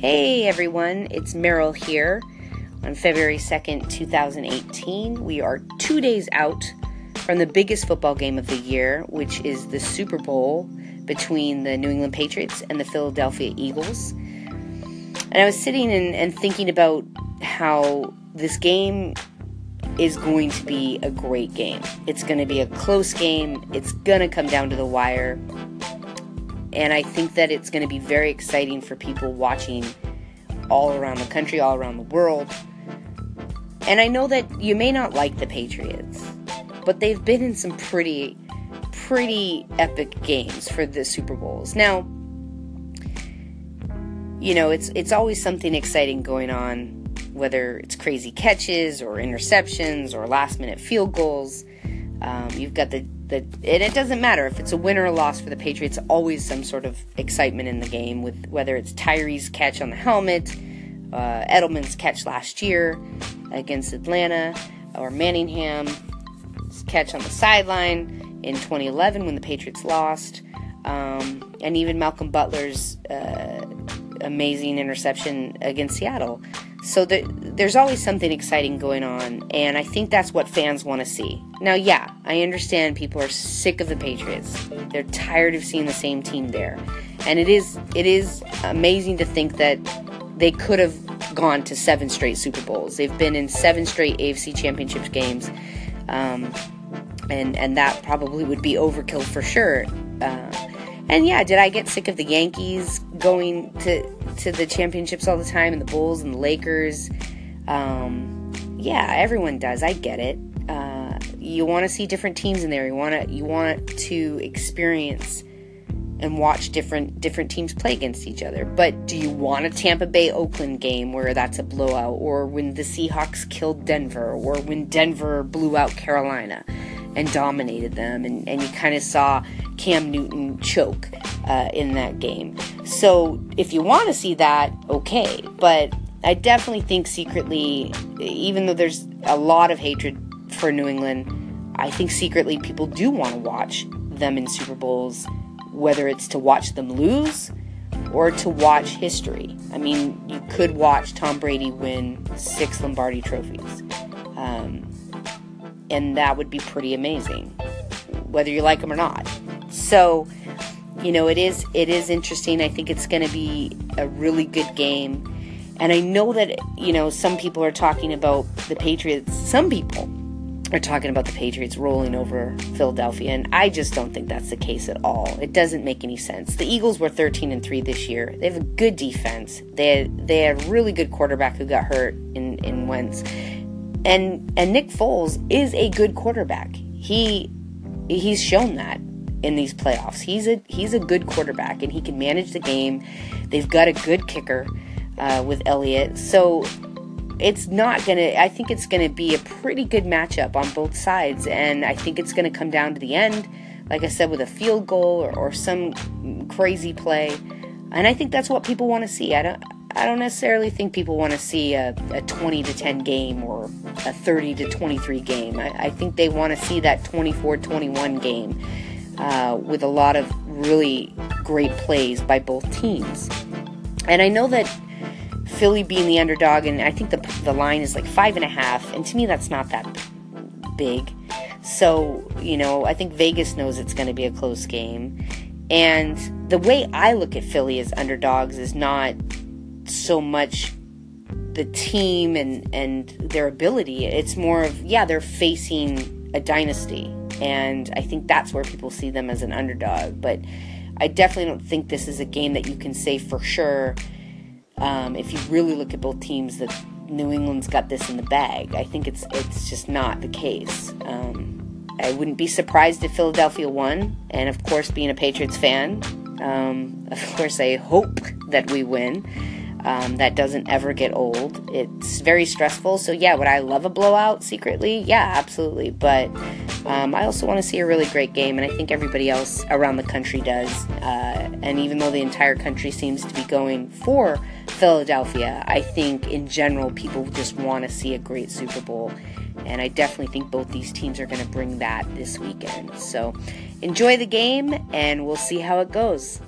Hey everyone, it's Meryl here. On February 2nd, 2018, we are two days out from the biggest football game of the year, which is the Super Bowl between the New England Patriots and the Philadelphia Eagles. And I was sitting and, and thinking about how this game is going to be a great game. It's going to be a close game, it's going to come down to the wire. And I think that it's going to be very exciting for people watching all around the country, all around the world. And I know that you may not like the Patriots, but they've been in some pretty, pretty epic games for the Super Bowls. Now, you know, it's it's always something exciting going on, whether it's crazy catches or interceptions or last minute field goals. Um, you've got the the, and it doesn't matter if it's a win or a loss for the Patriots. Always some sort of excitement in the game with whether it's Tyree's catch on the helmet, uh, Edelman's catch last year against Atlanta, or Manningham's catch on the sideline in 2011 when the Patriots lost, um, and even Malcolm Butler's uh, amazing interception against Seattle. So the, there's always something exciting going on, and I think that's what fans want to see. Now, yeah, I understand people are sick of the Patriots. They're tired of seeing the same team there, and it is it is amazing to think that they could have gone to seven straight Super Bowls. They've been in seven straight AFC Championships games, um, and and that probably would be overkill for sure. Uh, and yeah, did I get sick of the Yankees going to to the championships all the time, and the Bulls and the Lakers? Um, yeah, everyone does. I get it. Uh, you want to see different teams in there. You want to you want to experience and watch different different teams play against each other. But do you want a Tampa Bay Oakland game where that's a blowout, or when the Seahawks killed Denver, or when Denver blew out Carolina? And dominated them, and, and you kind of saw Cam Newton choke uh, in that game. So if you want to see that, okay, but I definitely think secretly, even though there's a lot of hatred for New England, I think secretly people do want to watch them in Super Bowls, whether it's to watch them lose or to watch history. I mean, you could watch Tom Brady win six Lombardi trophies. Um, and that would be pretty amazing, whether you like them or not. So, you know, it is it is interesting. I think it's going to be a really good game, and I know that you know some people are talking about the Patriots. Some people are talking about the Patriots rolling over Philadelphia, and I just don't think that's the case at all. It doesn't make any sense. The Eagles were 13 and 3 this year. They have a good defense. They had, they had a really good quarterback who got hurt in in Wentz and and Nick Foles is a good quarterback. He he's shown that in these playoffs. He's a he's a good quarterback and he can manage the game. They've got a good kicker uh, with Elliott, so it's not gonna. I think it's gonna be a pretty good matchup on both sides, and I think it's gonna come down to the end, like I said, with a field goal or, or some crazy play, and I think that's what people want to see. I don't. I don't necessarily think people want to see a, a 20 to 10 game or a 30 to 23 game. I, I think they want to see that 24 21 game uh, with a lot of really great plays by both teams. And I know that Philly being the underdog, and I think the, the line is like five and a half, and to me that's not that big. So, you know, I think Vegas knows it's going to be a close game. And the way I look at Philly as underdogs is not so much the team and and their ability. It's more of yeah, they're facing a dynasty, and I think that's where people see them as an underdog. But I definitely don't think this is a game that you can say for sure. Um, if you really look at both teams, that New England's got this in the bag. I think it's it's just not the case. Um, I wouldn't be surprised if Philadelphia won, and of course, being a Patriots fan, um, of course, I hope that we win. Um, that doesn't ever get old. It's very stressful. So, yeah, would I love a blowout secretly? Yeah, absolutely. But um, I also want to see a really great game, and I think everybody else around the country does. Uh, and even though the entire country seems to be going for Philadelphia, I think in general people just want to see a great Super Bowl. And I definitely think both these teams are going to bring that this weekend. So, enjoy the game, and we'll see how it goes.